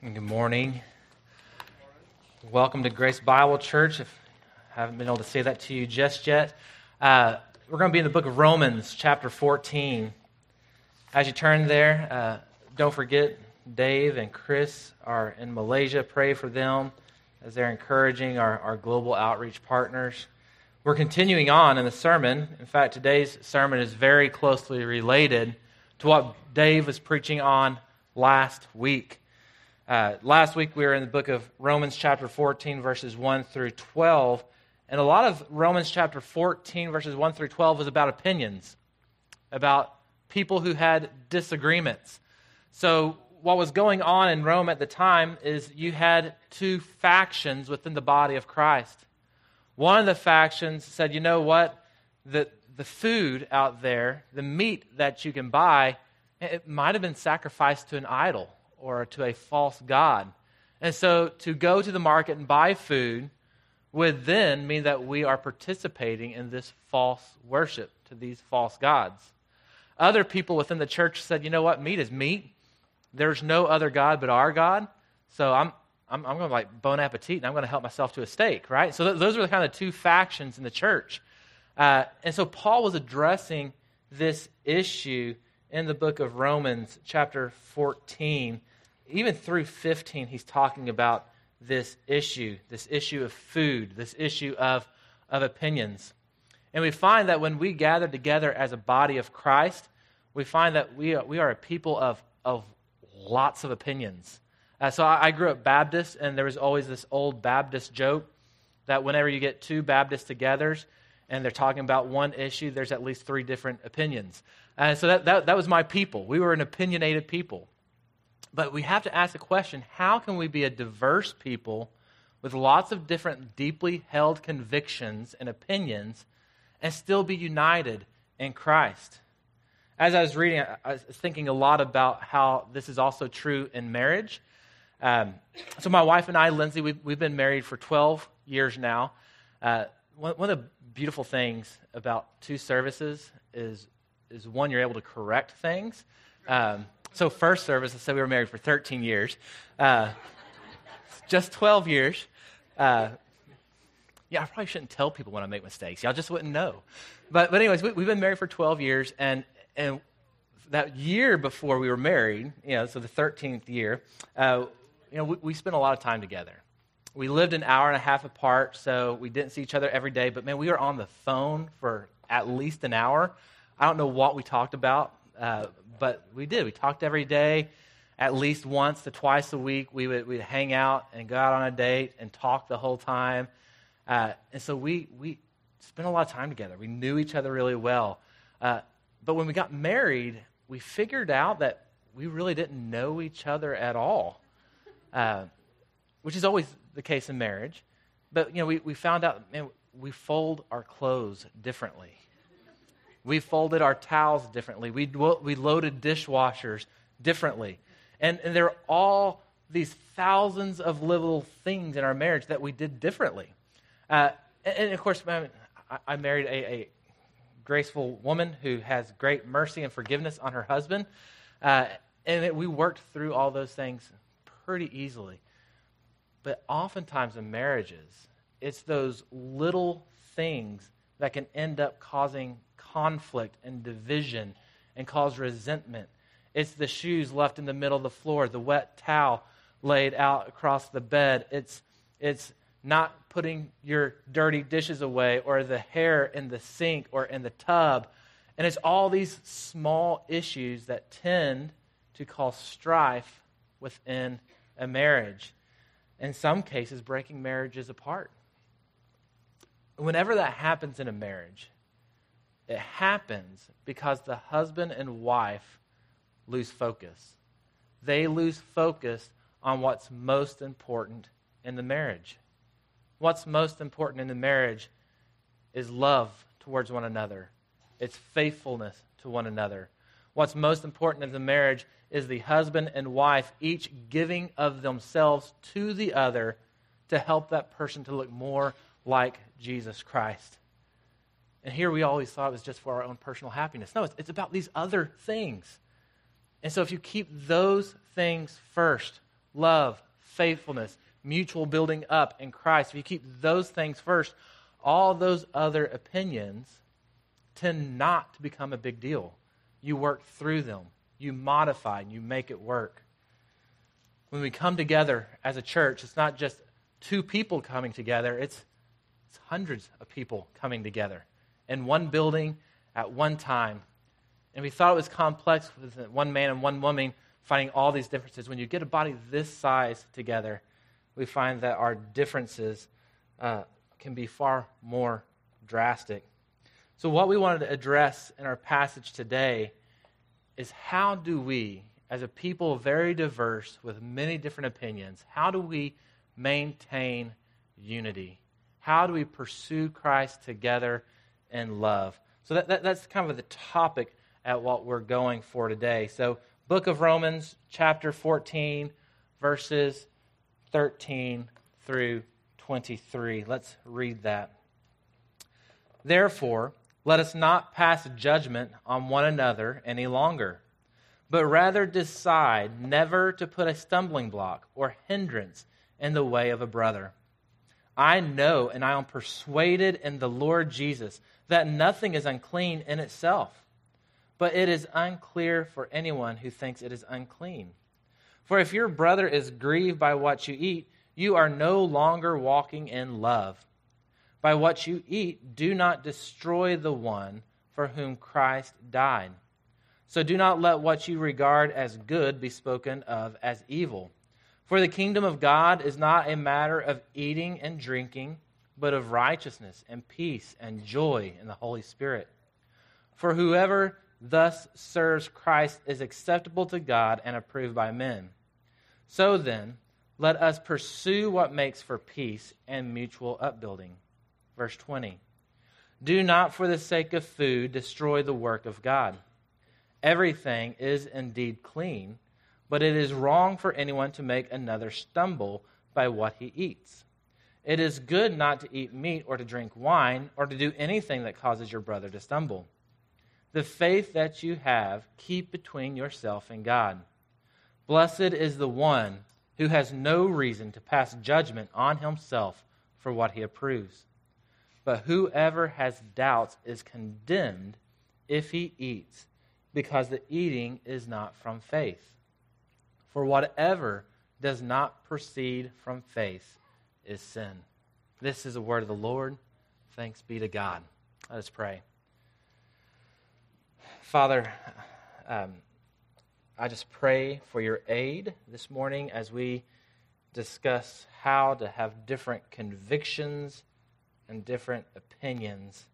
Good morning. Welcome to Grace Bible Church. If I haven't been able to say that to you just yet, uh, we're going to be in the book of Romans, chapter 14. As you turn there, uh, don't forget Dave and Chris are in Malaysia. Pray for them as they're encouraging our, our global outreach partners. We're continuing on in the sermon. In fact, today's sermon is very closely related to what Dave was preaching on last week. Uh, last week we were in the book of Romans, chapter 14, verses 1 through 12. And a lot of Romans, chapter 14, verses 1 through 12, was about opinions, about people who had disagreements. So, what was going on in Rome at the time is you had two factions within the body of Christ. One of the factions said, you know what? The, the food out there, the meat that you can buy, it might have been sacrificed to an idol or to a false god. And so to go to the market and buy food would then mean that we are participating in this false worship to these false gods. Other people within the church said, you know what, meat is meat. There's no other God but our God. So I'm, I'm, I'm going to like bon appetit and I'm going to help myself to a steak, right? So th- those are the kind of two factions in the church. Uh, and so Paul was addressing this issue in the book of Romans, chapter 14 even through 15, he's talking about this issue, this issue of food, this issue of, of opinions. And we find that when we gather together as a body of Christ, we find that we are, we are a people of, of lots of opinions. Uh, so I, I grew up Baptist, and there was always this old Baptist joke that whenever you get two Baptists together and they're talking about one issue, there's at least three different opinions. And so that, that, that was my people. We were an opinionated people. But we have to ask the question how can we be a diverse people with lots of different deeply held convictions and opinions and still be united in Christ? As I was reading, I was thinking a lot about how this is also true in marriage. Um, so, my wife and I, Lindsay, we've, we've been married for 12 years now. Uh, one, one, of the beautiful things about two services is, is one, you're able to correct things. Um, so, first service, I said we were married for 13 years, uh, just 12 years. Uh, yeah, I probably shouldn't tell people when I make mistakes. Y'all just wouldn't know. But, but anyways, we, have been married for 12 years, and, and that year before we were married, you know, so the 13th year, uh, you know, we, we spent a lot of time together. We lived an hour and a half apart, so we didn't see each other every day, but man, we were on the phone for at least an hour. I don't know what we talked about, uh, but we did. We talked every day, at least once to twice a week. We would we'd hang out and go out on a date and talk the whole time. Uh, and so we, we spent a lot of time together. We knew each other really well. Uh, but when we got married, we figured out that we really didn't know each other at all, uh, which is always the case in marriage. But, you know, we, we found out, man, we fold our clothes differently. We folded our towels differently. We, we loaded dishwashers differently. And, and there are all these thousands of little things in our marriage that we did differently. Uh, and, of course, I, I married a, a, graceful woman who has great mercy and forgiveness on her husband. Uh, and it, we worked through all those things pretty easily. But oftentimes in marriages, it's those little things that can end up causing conflict and division and cause resentment. It's the shoes left in the middle of the floor, the wet towel laid out across the bed. It's, it's not putting your dirty dishes away or the hair in the sink or in the tub. And it's all these small issues that tend to cause strife within a marriage. In some cases, breaking marriages apart. Whenever that happens in a marriage, it happens because the husband and wife lose focus. They lose focus on what's most important in the marriage. What's most important in the marriage is love towards one another, it's faithfulness to one another. What's most important in the marriage is the husband and wife each giving of themselves to the other to help that person to look more like Jesus Christ. And here we always thought it was just for our own personal happiness. No, it's, it's about these other things. And so if you keep those things first, love, faithfulness, mutual building up in Christ, if you keep those things first, all those other opinions tend not to become a big deal. You work through them, you modify, and you make it work. When we come together as a church, it's not just two people coming together, it's, it's hundreds of people coming together in one building at one time. And we thought it was complex with one man and one woman finding all these differences. When you get a body this size together, we find that our differences uh, can be far more drastic. So, what we wanted to address in our passage today is how do we, as a people very diverse with many different opinions, how do we maintain unity? How do we pursue Christ together in love? So, that, that, that's kind of the topic at what we're going for today. So, book of Romans, chapter 14, verses 13 through 23. Let's read that. Therefore, let us not pass judgment on one another any longer, but rather decide never to put a stumbling block or hindrance in the way of a brother. I know and I am persuaded in the Lord Jesus that nothing is unclean in itself, but it is unclear for anyone who thinks it is unclean. For if your brother is grieved by what you eat, you are no longer walking in love. By what you eat, do not destroy the one for whom Christ died. So do not let what you regard as good be spoken of as evil. For the kingdom of God is not a matter of eating and drinking, but of righteousness and peace and joy in the Holy Spirit. For whoever thus serves Christ is acceptable to God and approved by men. So then, let us pursue what makes for peace and mutual upbuilding. Verse 20 Do not, for the sake of food, destroy the work of God. Everything is indeed clean, but it is wrong for anyone to make another stumble by what he eats. It is good not to eat meat or to drink wine or to do anything that causes your brother to stumble. The faith that you have, keep between yourself and God. Blessed is the one who has no reason to pass judgment on himself for what he approves. But whoever has doubts is condemned if he eats, because the eating is not from faith. For whatever does not proceed from faith is sin. This is the word of the Lord. Thanks be to God. Let us pray. Father, um, I just pray for your aid this morning as we discuss how to have different convictions and different opinions,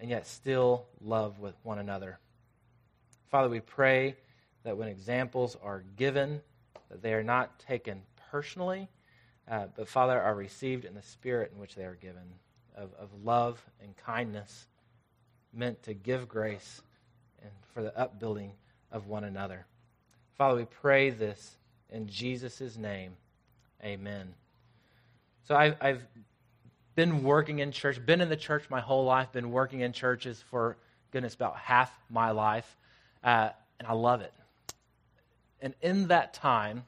and yet still love with one another. Father, we pray that when examples are given, that they are not taken personally, uh, but Father, are received in the spirit in which they are given of, of love and kindness, meant to give grace and for the upbuilding of one another. Father, we pray this in Jesus' name. Amen. So I've, I've been working in church, been in the church my whole life, been working in churches for, goodness, about half my life, uh, and I love it. And in that time,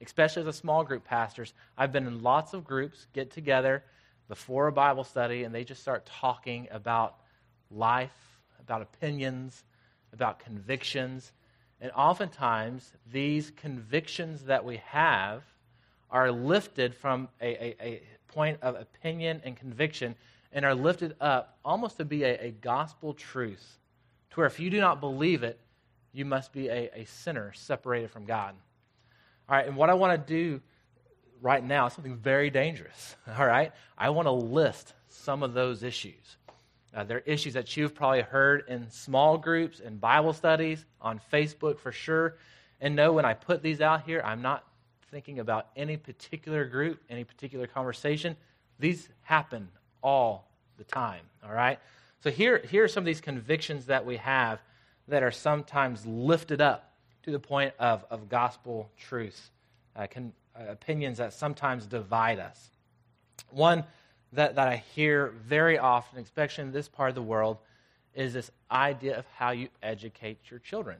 especially as a small group pastors, I've been in lots of groups get together before a Bible study, and they just start talking about life, about opinions, about convictions. And oftentimes, these convictions that we have are lifted from a, a, a point of opinion and conviction and are lifted up almost to be a, a gospel truth. To where if you do not believe it, you must be a, a sinner separated from God. All right, and what I want to do right now is something very dangerous. All right, I want to list some of those issues. Uh, they're issues that you've probably heard in small groups and Bible studies, on Facebook for sure. And know when I put these out here, I'm not thinking about any particular group, any particular conversation. These happen all the time, all right? So here, here are some of these convictions that we have that are sometimes lifted up to the point of, of gospel truth, uh, can, uh, opinions that sometimes divide us. One that, that I hear very often, especially in this part of the world, is this idea of how you educate your children.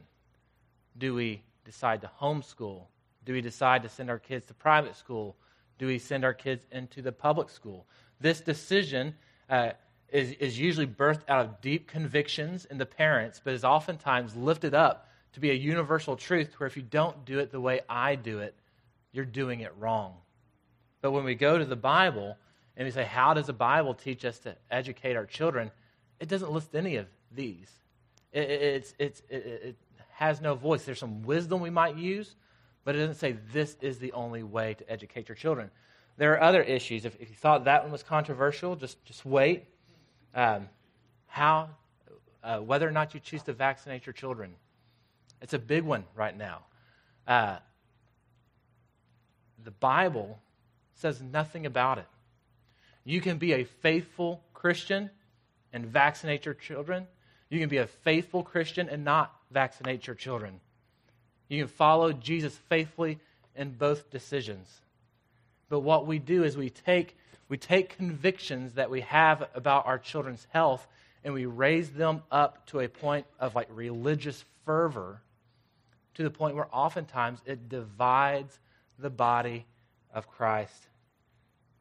Do we decide to homeschool? Do we decide to send our kids to private school? Do we send our kids into the public school? This decision uh, is, is usually birthed out of deep convictions in the parents, but is oftentimes lifted up to be a universal truth where if you don't do it the way I do it, you're doing it wrong. But when we go to the Bible and we say, How does the Bible teach us to educate our children? It doesn't list any of these. It, it, it, it has no voice. There's some wisdom we might use, but it doesn't say this is the only way to educate your children. There are other issues. If, if you thought that one was controversial, just, just wait. Um, how, uh, whether or not you choose to vaccinate your children. It's a big one right now. Uh, the Bible says nothing about it. You can be a faithful Christian and vaccinate your children. You can be a faithful Christian and not vaccinate your children. You can follow Jesus faithfully in both decisions. But what we do is we take, we take convictions that we have about our children's health and we raise them up to a point of like religious fervor to the point where oftentimes it divides the body of Christ.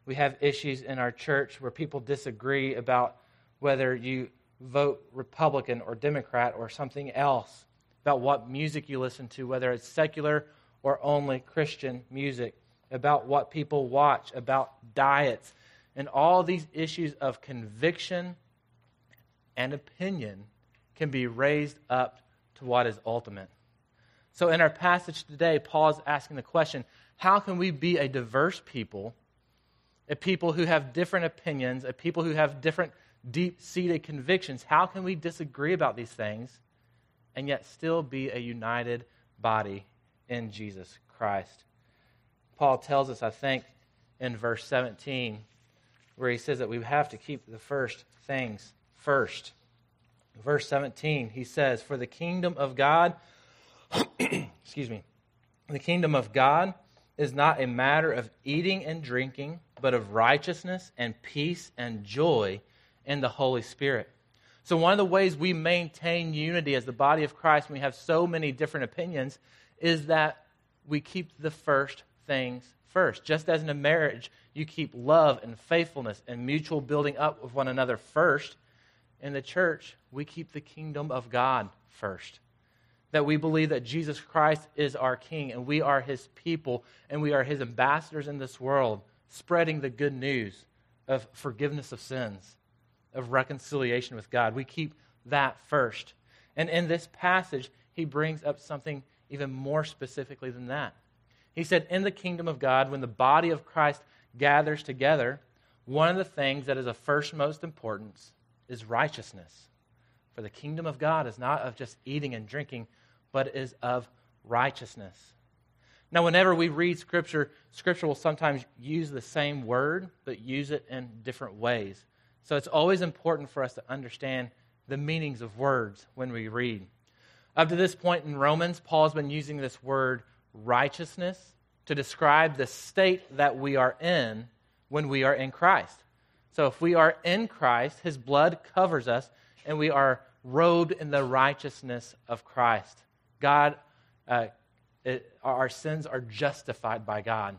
We have issues in our church where people disagree about whether you vote Republican or Democrat or something else, about what music you listen to, whether it's secular or only Christian music, about what people watch, about diets, and all these issues of conviction and opinion can be raised up to what is ultimate. So, in our passage today, Paul is asking the question how can we be a diverse people, a people who have different opinions, a people who have different deep seated convictions? How can we disagree about these things and yet still be a united body in Jesus Christ? Paul tells us, I think, in verse 17, where he says that we have to keep the first things first. Verse 17, he says, For the kingdom of God excuse me, the kingdom of God is not a matter of eating and drinking, but of righteousness and peace and joy in the Holy Spirit. So, one of the ways we maintain unity as the body of Christ, when we have so many different opinions, is that we keep the first things first. Just as in a marriage, you keep love and faithfulness and mutual building up with one another first. In the church, we keep the kingdom of God first that we believe that Jesus Christ is our King and we are his people and we are his ambassadors in this world, spreading the good news of forgiveness of sins, of reconciliation with God. We keep that first. And in this passage, he brings up something even more specifically than that. He said, In the kingdom of God, when the body of Christ gathers together, one of the things that is of first most importance is righteousness. For the kingdom of God is not of just eating and drinking, but is of righteousness. Now, whenever we read Scripture, Scripture will sometimes use the same word, but use it in different ways. So it's always important for us to understand the meanings of words when we read. Up to this point in Romans, Paul's been using this word righteousness to describe the state that we are in when we are in Christ. So if we are in Christ, his blood covers us, and we are robed in the righteousness of Christ. God, uh, it, our sins are justified by God.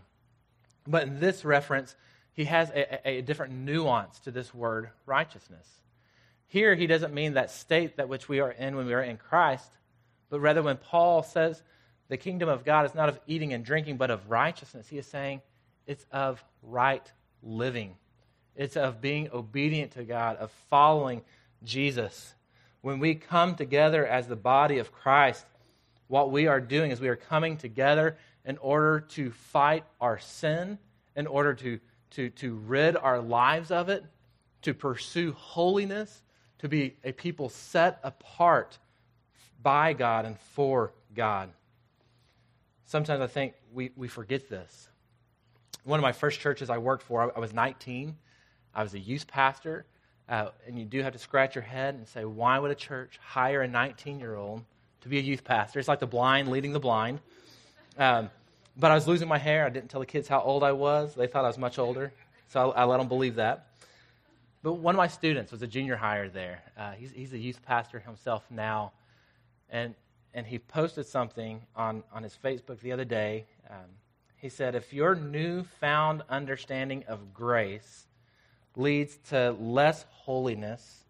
But in this reference, he has a, a, different nuance to this word righteousness. Here, he doesn't mean that state that which we are in when we are in Christ, but rather when Paul says the kingdom of God is not of eating and drinking, but of righteousness, he is saying it's of right living. It's of being obedient to God, of following Jesus. When we come together as the body of Christ, what we are doing is we are coming together in order to fight our sin, in order to, to, to rid our lives of it, to pursue holiness, to be a people set apart by God and for God. Sometimes I think we, we forget this. One of my first churches I worked for, I was 19. I was a youth pastor. Uh, and you do have to scratch your head and say, why would a church higher a 19 year old to be a youth pastor? It's like the blind leading the blind. Um, but I was losing my hair. I didn't tell the kids how old I was. They thought I was much older. So I, I let them believe that. But one of my students was a junior hire there. Uh, he's, he's a youth pastor himself now. And and he posted something on, on his Facebook the other day. Um, he said, If your newfound understanding of grace leads to less holiness,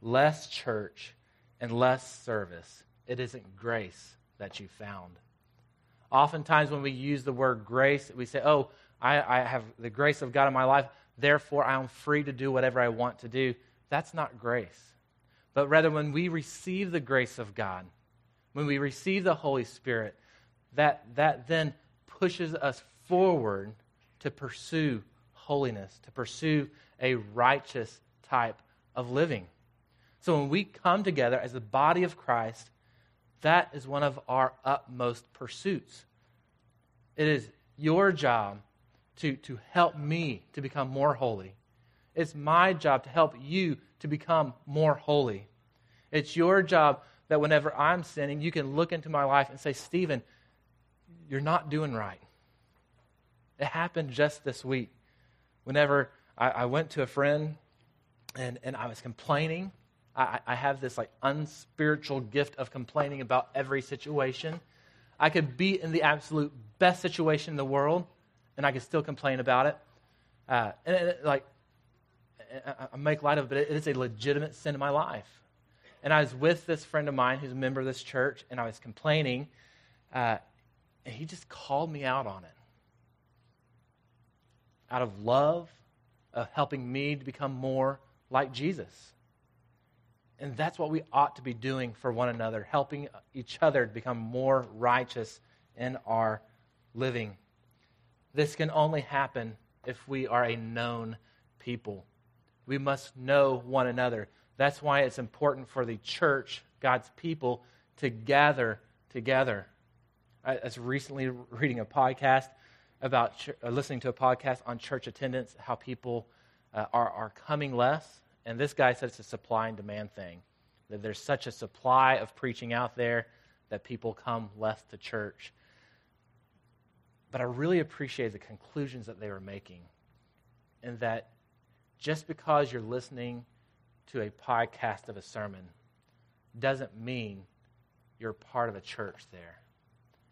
less church, and less service, it isn't grace that you found. Oftentimes, when we use the word grace, we say, Oh, I, I have the grace of God in my life, therefore I am free to do whatever I want to do. That's not grace. But rather, when we receive the grace of God, when we receive the Holy Spirit, that, that then pushes us forward to pursue holiness, to pursue a righteous type of living. So when we come together as the body of Christ, that is one of our utmost pursuits. It is your job to, to help me to become more holy. It's my job to help you to become more holy. It's your job that whenever I'm sinning, you can look into my life and say, Stephen, you're not doing right. It happened just this week. Whenever I, I went to a friend and, and I was complaining, I, I have this like unspiritual gift of complaining about every situation. I could be in the absolute best situation in the world, and I could still complain about it. Uh, and it, like, I make light of it, but it is a legitimate sin in my life and I was with this friend of mine who's a member of this church, and I was complaining, uh, and he just called me out on it. Out of love, of helping me to become more like Jesus. And that's what we ought to be doing for one another, helping each other to become more righteous in our living. This can only happen if we are a known people. We must know one another. That's why it's important for the church, God's people, to gather together. I was recently reading a podcast about uh, listening to a podcast on church attendance, how people uh, are, are coming less. And this guy said it's a supply and demand thing, that there's such a supply of preaching out there that people come less to church. But I really appreciate the conclusions that they were making, and that just because you're listening to a podcast of a sermon doesn't mean you're part of a church there.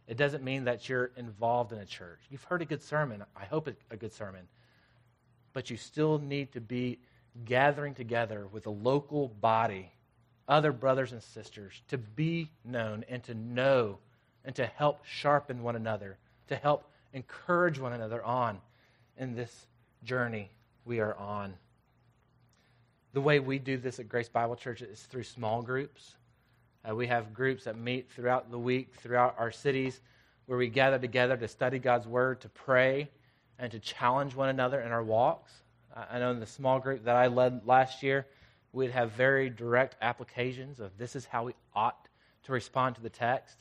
It doesn't mean that you're involved in a church. You've heard a good sermon. I hope it's a good sermon. But you still need to be gathering together with a local body, other brothers and sisters, to be known and to know and to help sharpen one another, to help encourage one another on in this journey we are on. The way we do this at Grace Bible Church is through small groups. Uh, we have groups that meet throughout the week, throughout our cities, where we gather together to study God's Word, to pray, and to challenge one another in our walks. I know in the small group that I led last year, we'd have very direct applications of this is how we ought to respond to the text.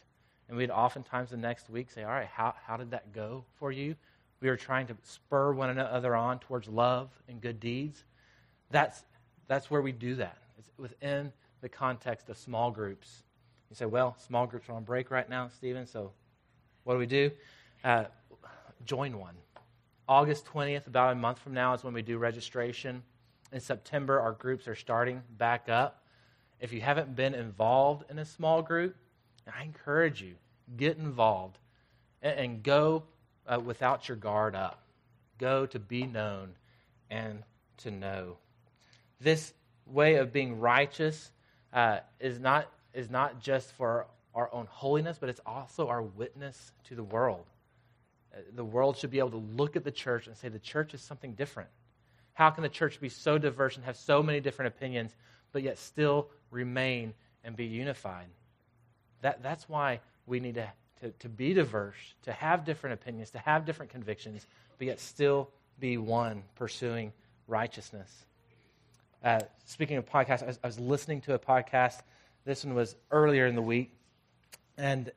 And we'd oftentimes the next week say, All right, how, how did that go for you? We were trying to spur one another on towards love and good deeds. That's that's where we do that. It's within the context of small groups. You say, well, small groups are on break right now, Stephen, so what do we do? Uh, join one. August 20th, about a month from now, is when we do registration. In September, our groups are starting back up. If you haven't been involved in a small group, I encourage you, get involved and, and go uh, without your guard up. Go to be known and to know this way of being righteous uh, is, not, is not just for our own holiness, but it's also our witness to the world. Uh, the world should be able to look at the church and say the church is something different. How can the church be so diverse and have so many different opinions, but yet still remain and be unified? That, that's why we need to, to, to be diverse, to have different opinions, to have different convictions, but yet still be one pursuing righteousness. Uh, speaking of podcasts, I was, I was, listening to a podcast. This one was earlier in the week, and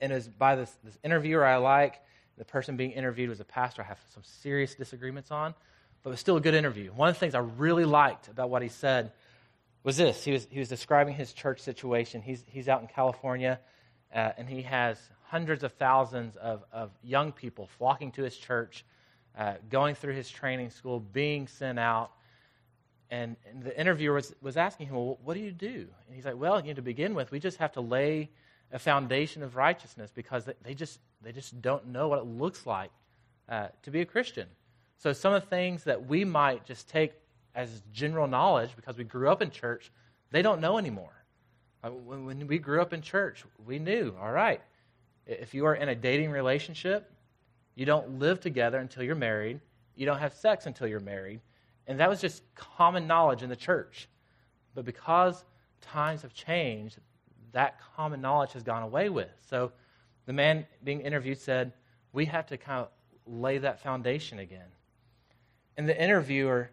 and it was by this, this interviewer I like. The person being interviewed was a pastor I have some serious disagreements on, but it was still a good interview. One of the things I really liked about what he said was this: he was he was describing his church situation. He's he's out in California, uh, and he has hundreds of thousands of, of young people flocking to his church, uh, going through his training school, being sent out and, and, the interviewer was, was asking him, well, what do you do? And he's like, well, you know, to begin with, we just have to lay a foundation of righteousness because they just, they just don't know what it looks like uh, to be a Christian. So some of the things that we might just take as general knowledge because we grew up in church, they don't know anymore. Uh, when, when we grew up in church, we knew, all right, if you are in a dating relationship, you don't live together until you're married, you don't have sex until you're married. And that was just common knowledge in the church. But because times have changed, that common knowledge has gone away with. So the man being interviewed said, We have to kind of lay that foundation again. And the interviewer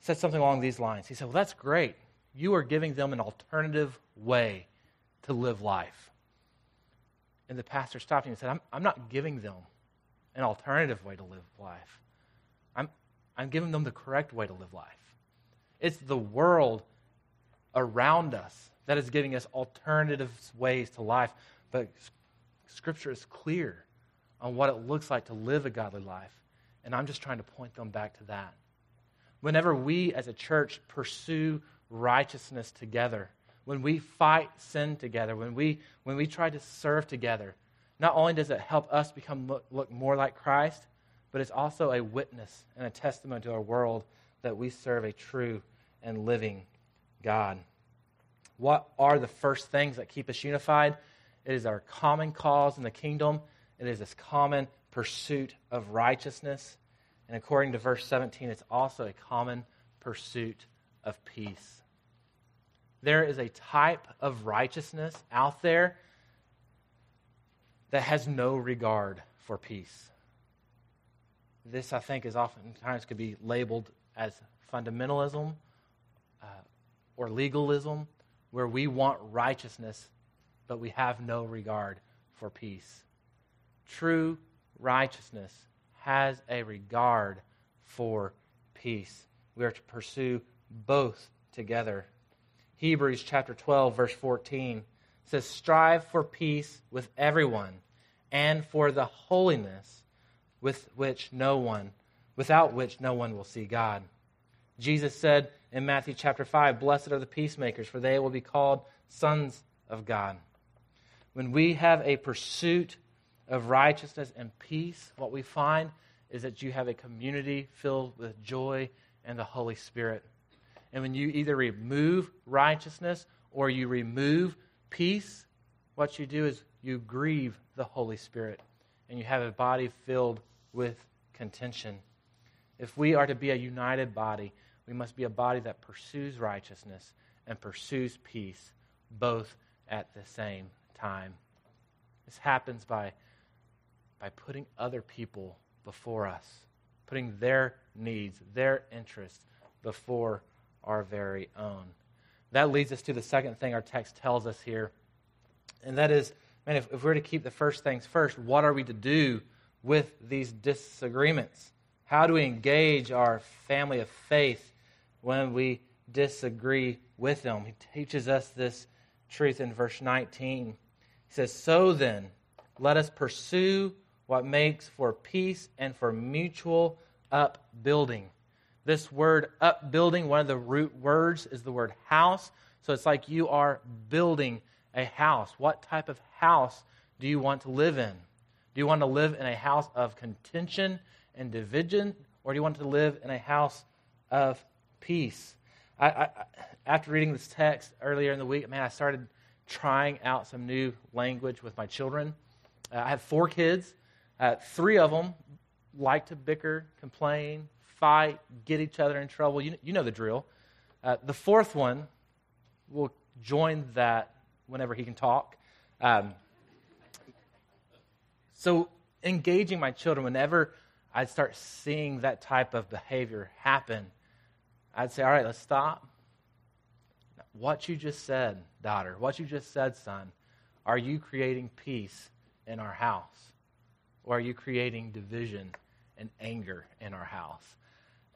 said something along these lines. He said, Well, that's great. You are giving them an alternative way to live life. And the pastor stopped him and said, I'm, I'm not giving them an alternative way to live life. I'm, I'm giving them the correct way to live life. It's the world around us that is giving us alternative ways to life. But Scripture is clear on what it looks like to live a godly life. And I'm just trying to point them back to that. Whenever we as a church pursue righteousness together, when we fight sin together, when we, when we try to serve together, not only does it help us become look, look more like Christ, but it's also a witness and a testimony to our world that we serve a true and living God. What are the first things that keep us unified? It is our common cause in the kingdom. It is this common pursuit of righteousness. And according to verse 17, it's also a common pursuit of peace. There is a type of righteousness out there that has no regard for peace. This, I think, is oftentimes could be labeled as fundamentalism uh, or legalism, where we want righteousness, but we have no regard for peace. True righteousness has a regard for peace. We are to pursue both together. Hebrews chapter 12, verse 14 says, Strive for peace with everyone and for the holiness with which no one, without which no one will see God. Jesus said in Matthew chapter 5, Blessed are the peacemakers, for they will be called sons of God. When we have a pursuit of righteousness and peace, what we find is that you have a community filled with joy and the Holy Spirit. And when you either remove righteousness or you remove peace, what you do is you grieve the Holy Spirit and you have a body filled with contention. If we are to be a united body, we must be a body that pursues righteousness and pursues peace both at the same time. This happens by by putting other people before us, putting their needs, their interests before our very own. That leads us to the second thing our text tells us here, and that is, man, if, if we're to keep the first things first, what are we to do with these disagreements? How do we engage our family of faith when we disagree with them? He teaches us this truth in verse 19. He says, So then, let us pursue what makes for peace and for mutual upbuilding. This word upbuilding, one of the root words is the word house. So it's like you are building a house. What type of house do you want to live in? Do you want to live in a house of contention and division, or do you want to live in a house of peace? I, I, after reading this text earlier in the week, man, I started trying out some new language with my children. Uh, I have four kids, uh, three of them like to bicker, complain, fight, get each other in trouble. You, you know the drill. Uh, the fourth one will join that whenever he can talk. Um, so, engaging my children, whenever I'd start seeing that type of behavior happen, I'd say, All right, let's stop. What you just said, daughter, what you just said, son, are you creating peace in our house? Or are you creating division and anger in our house?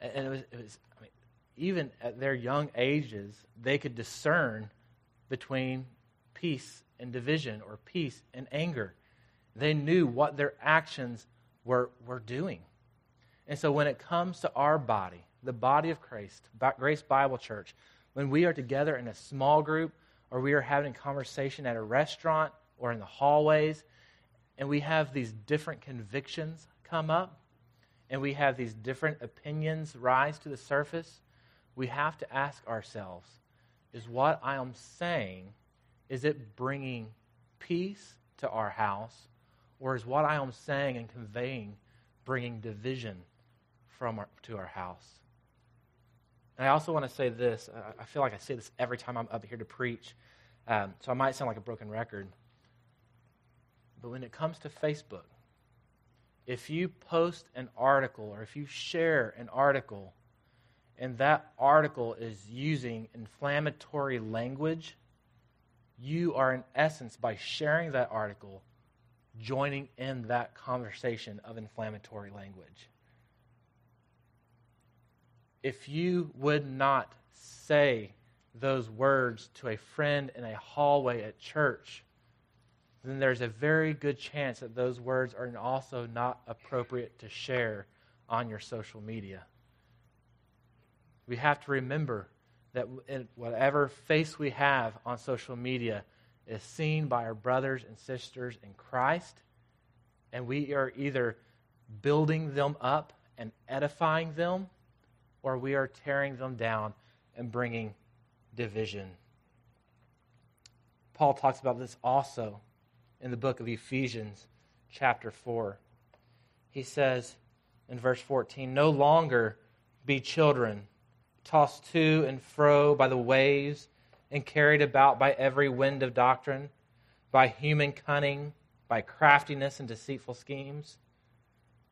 And it was, it was I mean, even at their young ages, they could discern between peace and division or peace and anger. They knew what their actions were, were doing. And so when it comes to our body, the body of Christ, Grace Bible Church, when we are together in a small group or we are having a conversation at a restaurant or in the hallways, and we have these different convictions come up, and we have these different opinions rise to the surface, we have to ask ourselves is what I am saying, is it bringing peace to our house, or is what I am saying and conveying bringing division from our, to our house? And I also want to say this. I feel like I say this every time I'm up here to preach, um, so I might sound like a broken record. But when it comes to Facebook, if you post an article or if you share an article and that article is using inflammatory language, you are, in essence, by sharing that article, joining in that conversation of inflammatory language. If you would not say those words to a friend in a hallway at church, then there's a very good chance that those words are also not appropriate to share on your social media. We have to remember that whatever face we have on social media is seen by our brothers and sisters in Christ, and we are either building them up and edifying them, or we are tearing them down and bringing division. Paul talks about this also in the book of Ephesians, chapter 4. He says in verse 14, No longer be children tossed to and fro by the waves, and carried about by every wind of doctrine, by human cunning, by craftiness and deceitful schemes.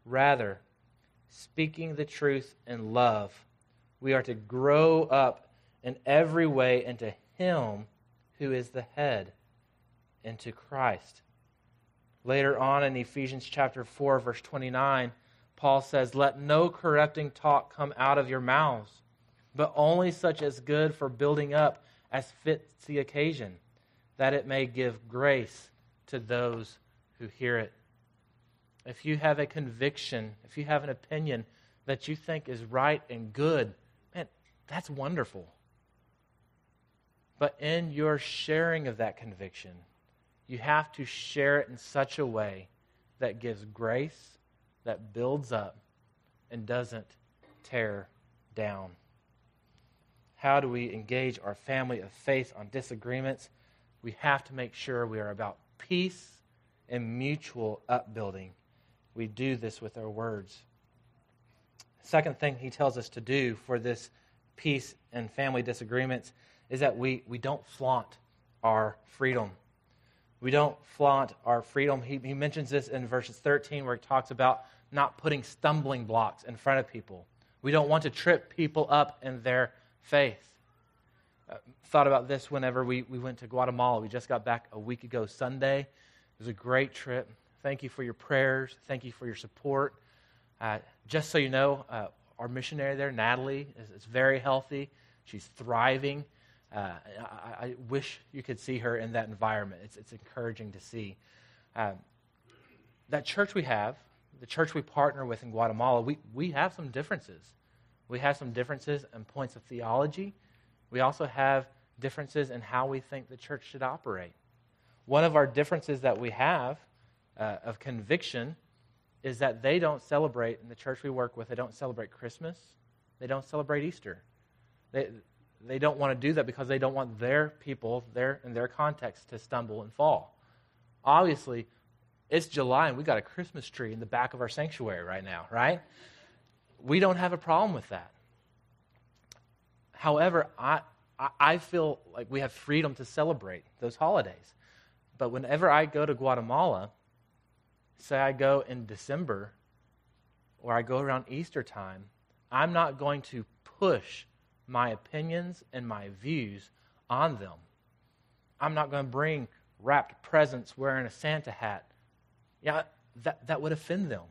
Rather, speaking the truth in love, we are to grow up in every way into Him who is the head, into Christ. Later on in Ephesians chapter 4, verse 29, Paul says, Let no corrupting talk come out of your mouths but only such as good for building up as fits the occasion, that it may give grace to those who hear it. If you have a conviction, if you have an opinion that you think is right and good, man, that's wonderful. But in your sharing of that conviction, you have to share it in such a way that gives grace, that builds up, and doesn't tear down. How do we engage our family of faith on disagreements? We have to make sure we are about peace and mutual upbuilding. We do this with our words. Second thing he tells us to do for this peace and family disagreements is that we, we don't flaunt our freedom. We don't flaunt our freedom. He, he mentions this in verses 13 where he talks about not putting stumbling blocks in front of people. We don't want to trip people up in their faith. Uh, thought about this whenever we, we went to Guatemala. We just got back a week ago Sunday. It was a great trip. Thank you for your prayers. Thank you for your support. Uh, just so you know, uh, our missionary there, Natalie, is, is very healthy. She's thriving. Uh, I, I, wish you could see her in that environment. It's, it's encouraging to see. Um, that church we have, the church we partner with in Guatemala, we, we have some differences. We have some differences in points of theology. We also have differences in how we think the church should operate. One of our differences that we have uh, of conviction is that they don't celebrate, in the church we work with, they don't celebrate Christmas, they don't celebrate Easter. They, they don't want to do that because they don't want their people, their, in their context, to stumble and fall. Obviously, it's July and we got a Christmas tree in the back of our sanctuary right now, right? We don't have a problem with that. However, I, I feel like we have freedom to celebrate those holidays. But whenever I go to Guatemala, say I go in December or I go around Easter time, I'm not going to push my opinions and my views on them. I'm not going to bring wrapped presents wearing a Santa hat. Yeah, that, that would offend them.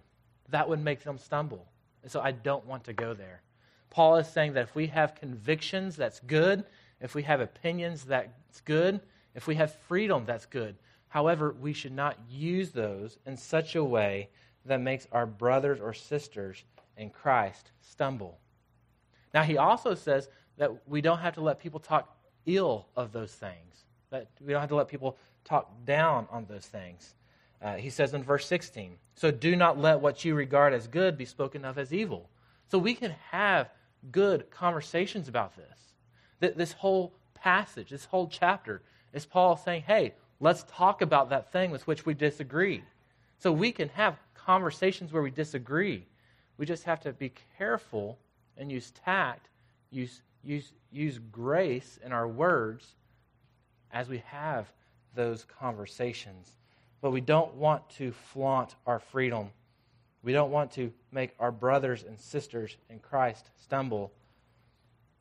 That would make them stumble. And so I don't want to go there. Paul is saying that if we have convictions, that's good. If we have opinions, that's good. If we have freedom, that's good. However, we should not use those in such a way that makes our brothers or sisters in Christ stumble. Now, he also says that we don't have to let people talk ill of those things, that we don't have to let people talk down on those things. Uh, he says in verse 16, So do not let what you regard as good be spoken of as evil. So we can have good conversations about this. This whole passage, this whole chapter, is Paul saying, Hey, let's talk about that thing with which we disagree. So we can have conversations where we disagree. We just have to be careful and use tact, use, use, use grace in our words as we have those conversations. But we don't want to flaunt our freedom. We don't want to make our brothers and sisters in Christ stumble.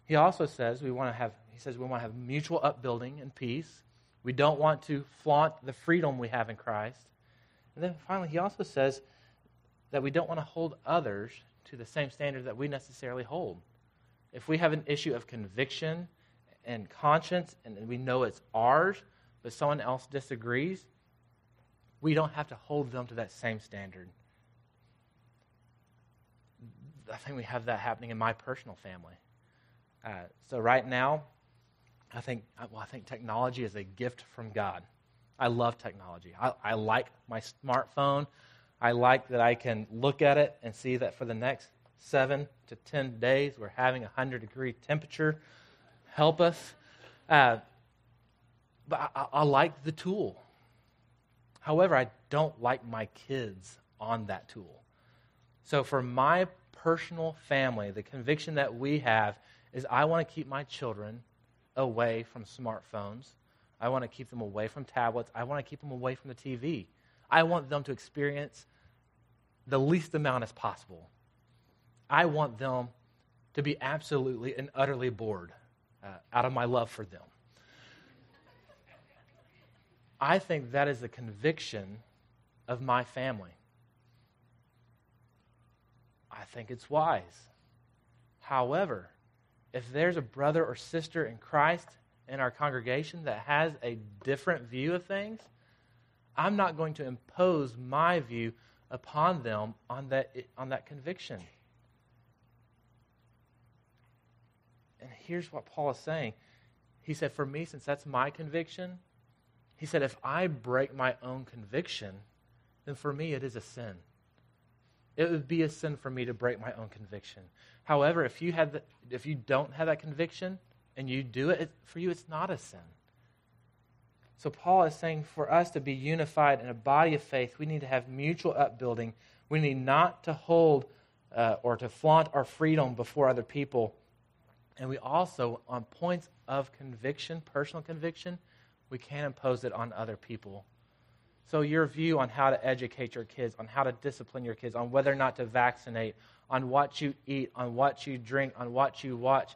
He also says we want to have he says we want to have mutual upbuilding and peace. We don't want to flaunt the freedom we have in Christ. And then finally he also says that we don't want to hold others to the same standard that we necessarily hold. If we have an issue of conviction and conscience and we know it's ours, but someone else disagrees, we don't have to hold them to that same standard. I think we have that happening in my personal family. Uh, so right now, I think well, I think technology is a gift from God. I love technology. I, I like my smartphone. I like that I can look at it and see that for the next seven to ten days we're having a hundred degree temperature. Help us. Uh, but I, I like the tool. However, I don't like my kids on that tool. So, for my personal family, the conviction that we have is I want to keep my children away from smartphones. I want to keep them away from tablets. I want to keep them away from the TV. I want them to experience the least amount as possible. I want them to be absolutely and utterly bored uh, out of my love for them. I think that is the conviction of my family. I think it's wise. However, if there's a brother or sister in Christ in our congregation that has a different view of things, I'm not going to impose my view upon them on that, on that conviction. And here's what Paul is saying. He said, For me, since that's my conviction, he said, if I break my own conviction, then for me it is a sin. It would be a sin for me to break my own conviction. However, if you, have the, if you don't have that conviction and you do it, it, for you it's not a sin. So Paul is saying for us to be unified in a body of faith, we need to have mutual upbuilding. We need not to hold uh, or to flaunt our freedom before other people. And we also, on points of conviction, personal conviction, we can't impose it on other people. So, your view on how to educate your kids, on how to discipline your kids, on whether or not to vaccinate, on what you eat, on what you drink, on what you watch,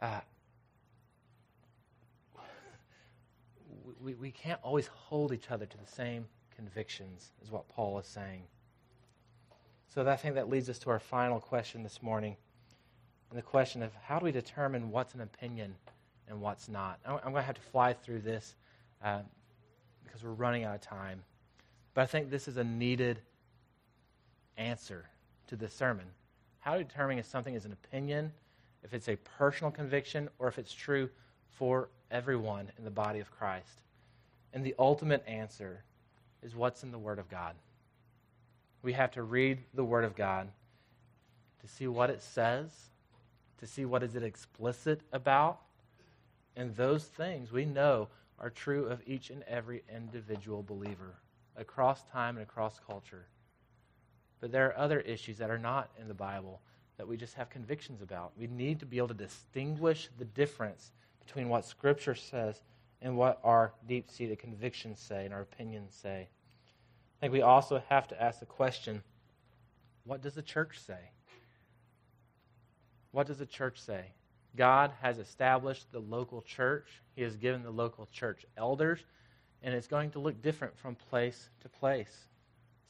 uh, we, we can't always hold each other to the same convictions, is what Paul is saying. So, I think that leads us to our final question this morning. And the question of how do we determine what's an opinion and what's not. I'm going to have to fly through this uh, because we're running out of time. But I think this is a needed answer to this sermon. How to determine if something is an opinion, if it's a personal conviction, or if it's true for everyone in the body of Christ. And the ultimate answer is what's in the Word of God. We have to read the Word of God to see what it says, to see what is it explicit about, and those things we know are true of each and every individual believer across time and across culture. But there are other issues that are not in the Bible that we just have convictions about. We need to be able to distinguish the difference between what Scripture says and what our deep seated convictions say and our opinions say. I think we also have to ask the question what does the church say? What does the church say? God has established the local church. He has given the local church elders, and it's going to look different from place to place.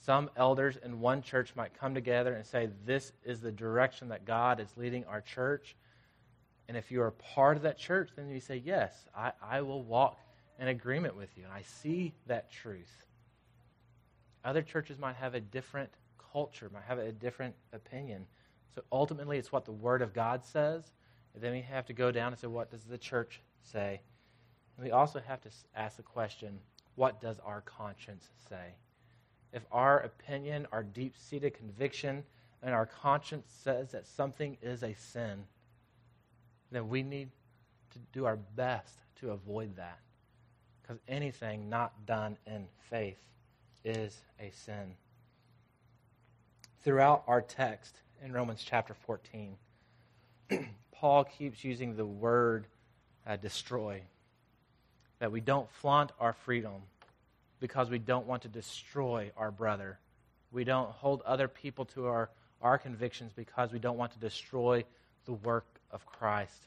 Some elders in one church might come together and say, This is the direction that God is leading our church. And if you are part of that church, then you say, Yes, I, I will walk in agreement with you. And I see that truth. Other churches might have a different culture, might have a different opinion. So ultimately, it's what the Word of God says then we have to go down and say, what does the church say? And we also have to ask the question, what does our conscience say? If our opinion, our deep seated conviction, and our conscience says that something is a sin, then we need to do our best to avoid that. Because anything not done in faith is a sin. Throughout our text in Romans chapter 14, Paul keeps using the word uh, destroy. That we don't flaunt our freedom because we don't want to destroy our brother. We don't hold other people to our, our convictions because we don't want to destroy the work of Christ.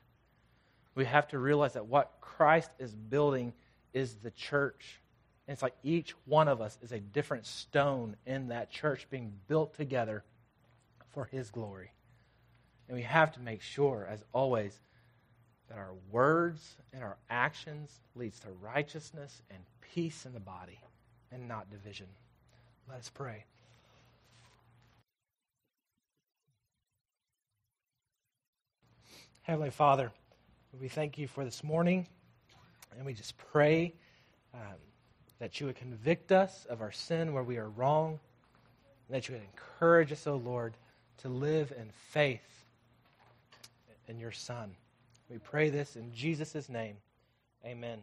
We have to realize that what Christ is building is the church. And it's like each one of us is a different stone in that church being built together for his glory. And we have to make sure, as always, that our words and our actions leads to righteousness and peace in the body and not division. Let us pray. Heavenly Father, we thank you for this morning, and we just pray um, that you would convict us of our sin where we are wrong, and that you would encourage us, O oh Lord, to live in faith in your Son. We pray this in Jesus' name. Amen.